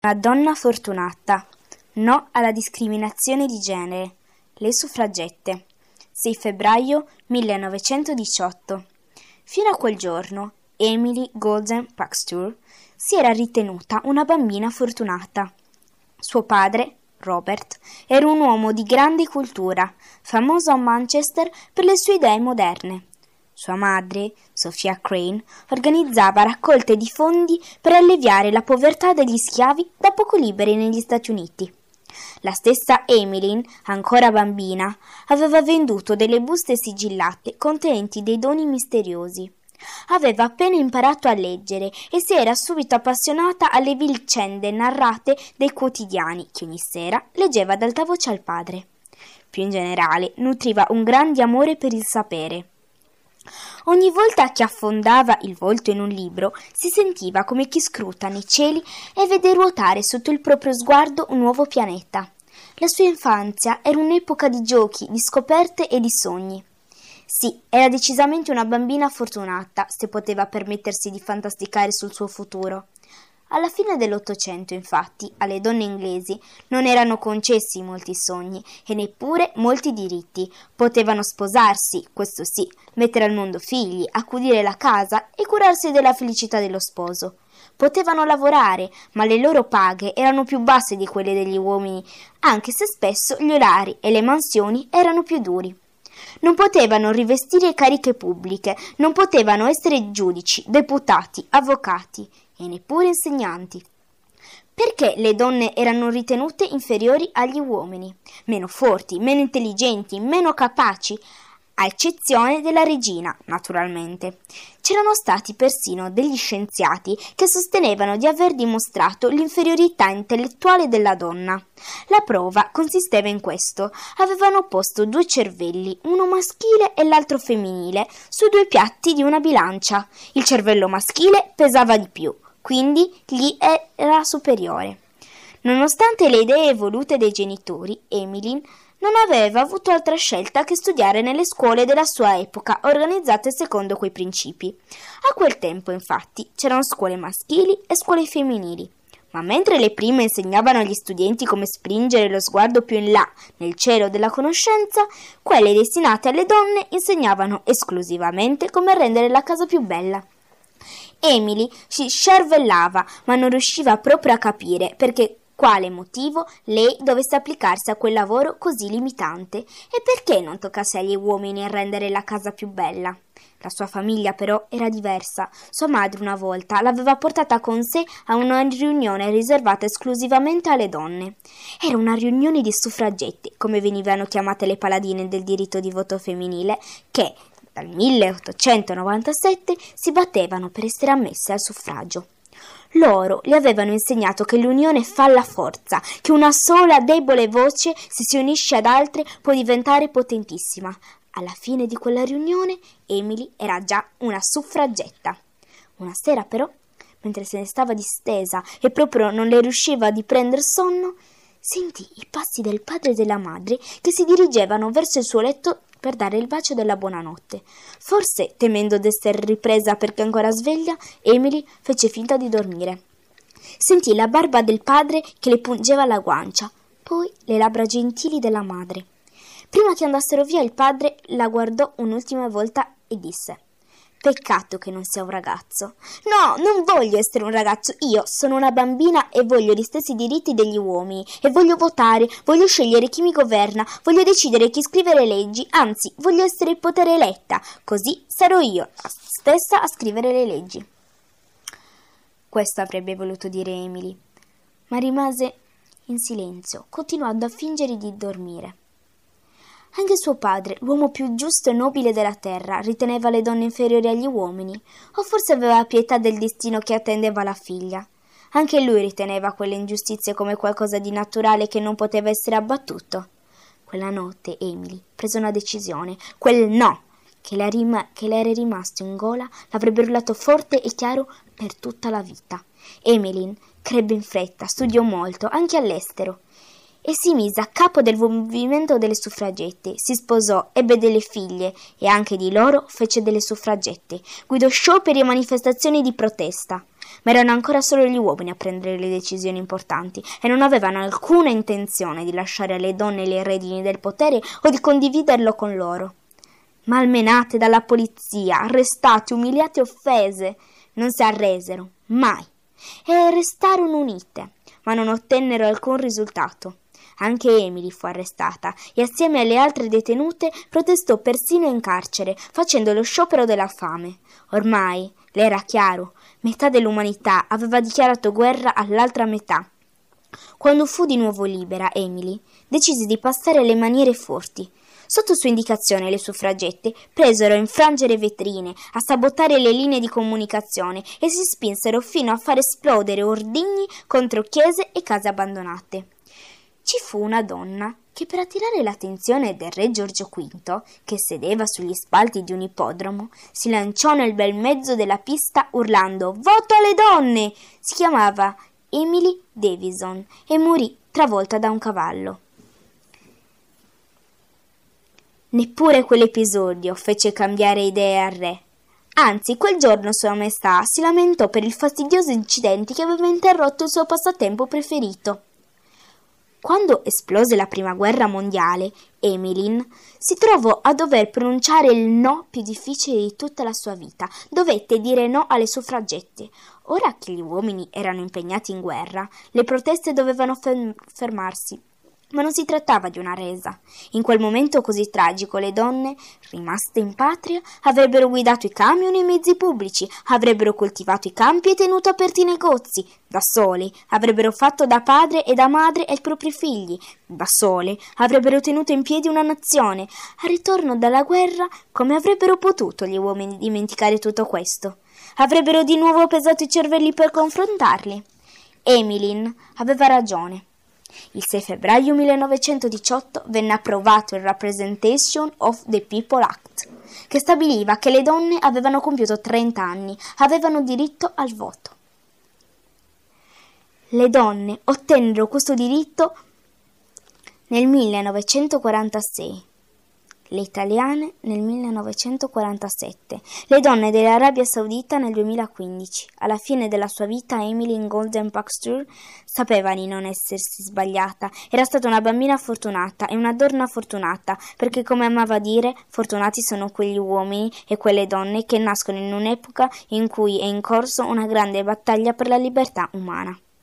Una donna fortunata. No alla discriminazione di genere. Le suffragette. 6 febbraio 1918. Fino a quel giorno, Emily Golden Paxture si era ritenuta una bambina fortunata. Suo padre, Robert, era un uomo di grande cultura, famoso a Manchester per le sue idee moderne. Sua madre, Sophia Crane, organizzava raccolte di fondi per alleviare la povertà degli schiavi da poco liberi negli Stati Uniti. La stessa Emmeline, ancora bambina, aveva venduto delle buste sigillate contenenti dei doni misteriosi. Aveva appena imparato a leggere e si era subito appassionata alle vicende narrate dai quotidiani che ogni sera leggeva ad alta voce al padre. Più in generale, nutriva un grande amore per il sapere. Ogni volta che affondava il volto in un libro, si sentiva come chi scruta nei cieli e vede ruotare sotto il proprio sguardo un nuovo pianeta. La sua infanzia era un'epoca di giochi, di scoperte e di sogni. Sì, era decisamente una bambina fortunata se poteva permettersi di fantasticare sul suo futuro. Alla fine dell'Ottocento, infatti, alle donne inglesi non erano concessi molti sogni e neppure molti diritti. Potevano sposarsi, questo sì, mettere al mondo figli, accudire la casa e curarsi della felicità dello sposo. Potevano lavorare, ma le loro paghe erano più basse di quelle degli uomini, anche se spesso gli orari e le mansioni erano più duri. Non potevano rivestire cariche pubbliche, non potevano essere giudici, deputati, avvocati e neppure insegnanti. Perché le donne erano ritenute inferiori agli uomini, meno forti, meno intelligenti, meno capaci, a eccezione della regina, naturalmente. C'erano stati persino degli scienziati che sostenevano di aver dimostrato l'inferiorità intellettuale della donna. La prova consisteva in questo. Avevano posto due cervelli, uno maschile e l'altro femminile, su due piatti di una bilancia. Il cervello maschile pesava di più, quindi gli era superiore. Nonostante le idee evolute dei genitori, Emily non aveva avuto altra scelta che studiare nelle scuole della sua epoca, organizzate secondo quei principi. A quel tempo, infatti, c'erano scuole maschili e scuole femminili. Ma mentre le prime insegnavano agli studenti come spingere lo sguardo più in là nel cielo della conoscenza, quelle destinate alle donne insegnavano esclusivamente come rendere la casa più bella. Emily si scervellava, ma non riusciva proprio a capire perché quale motivo lei dovesse applicarsi a quel lavoro così limitante e perché non toccasse agli uomini rendere la casa più bella. La sua famiglia però era diversa. Sua madre una volta l'aveva portata con sé a una riunione riservata esclusivamente alle donne. Era una riunione di suffragetti, come venivano chiamate le paladine del diritto di voto femminile, che dal 1897 si battevano per essere ammesse al suffragio. Loro gli avevano insegnato che l'unione fa la forza, che una sola debole voce, se si unisce ad altre, può diventare potentissima. Alla fine di quella riunione, Emily era già una suffragetta. Una sera, però, mentre se ne stava distesa e proprio non le riusciva di prendere sonno, sentì i passi del padre e della madre che si dirigevano verso il suo letto per dare il bacio della buonanotte. Forse, temendo d'essere ripresa perché ancora sveglia, Emily fece finta di dormire. Sentì la barba del padre che le pungeva la guancia, poi le labbra gentili della madre. Prima che andassero via il padre la guardò un'ultima volta e disse Peccato che non sia un ragazzo. No, non voglio essere un ragazzo. Io sono una bambina e voglio gli stessi diritti degli uomini. E voglio votare, voglio scegliere chi mi governa, voglio decidere chi scrivere leggi, anzi, voglio essere il potere eletta. Così sarò io stessa a scrivere le leggi. Questo avrebbe voluto dire Emily, ma rimase in silenzio, continuando a fingere di dormire. Anche suo padre, l'uomo più giusto e nobile della terra, riteneva le donne inferiori agli uomini, o forse aveva pietà del destino che attendeva la figlia. Anche lui riteneva quelle ingiustizie come qualcosa di naturale che non poteva essere abbattuto. Quella notte Emily prese una decisione, quel no che le, rima- che le era rimasto in gola l'avrebbe urlato forte e chiaro per tutta la vita. Emmeline crebbe in fretta, studiò molto, anche all'estero e si mise a capo del movimento delle suffragette, si sposò, ebbe delle figlie e anche di loro fece delle suffragette, guidò scioperi e manifestazioni di protesta. ma erano ancora solo gli uomini a prendere le decisioni importanti e non avevano alcuna intenzione di lasciare alle donne le redini del potere o di condividerlo con loro. Malmenate dalla polizia, arrestate, umiliate e offese, non si arresero, mai, e restarono unite, ma non ottennero alcun risultato. Anche Emily fu arrestata e assieme alle altre detenute protestò persino in carcere, facendo lo sciopero della fame. Ormai, le era chiaro, metà dell'umanità aveva dichiarato guerra all'altra metà. Quando fu di nuovo libera, Emily decise di passare alle maniere forti. Sotto sua indicazione le suffragette presero a infrangere vetrine, a sabotare le linee di comunicazione e si spinsero fino a far esplodere ordigni contro chiese e case abbandonate ci fu una donna che per attirare l'attenzione del re Giorgio V, che sedeva sugli spalti di un ippodromo, si lanciò nel bel mezzo della pista urlando Voto alle donne! Si chiamava Emily Davison e morì travolta da un cavallo. Neppure quell'episodio fece cambiare idee al re. Anzi, quel giorno Sua Maestà si lamentò per il fastidioso incidente che aveva interrotto il suo passatempo preferito. Quando esplose la prima guerra mondiale, Emmeline si trovò a dover pronunciare il no più difficile di tutta la sua vita. Dovette dire no alle suffragette. Ora che gli uomini erano impegnati in guerra, le proteste dovevano fermarsi ma non si trattava di una resa. In quel momento così tragico le donne, rimaste in patria, avrebbero guidato i camion e i mezzi pubblici, avrebbero coltivato i campi e tenuto aperti i negozi, da sole, avrebbero fatto da padre e da madre ai propri figli, da sole, avrebbero tenuto in piedi una nazione. Al ritorno dalla guerra, come avrebbero potuto gli uomini dimenticare tutto questo? Avrebbero di nuovo pesato i cervelli per confrontarli. Emilyn aveva ragione. Il 6 febbraio 1918 venne approvato il Representation of the People Act, che stabiliva che le donne avevano compiuto 30 anni, avevano diritto al voto. Le donne ottennero questo diritto nel 1946 le italiane nel 1947, le donne dell'Arabia Saudita nel 2015. Alla fine della sua vita Emily in Golden Baxter sapeva di non essersi sbagliata, era stata una bambina fortunata e una donna fortunata, perché come amava dire, fortunati sono quegli uomini e quelle donne che nascono in un'epoca in cui è in corso una grande battaglia per la libertà umana.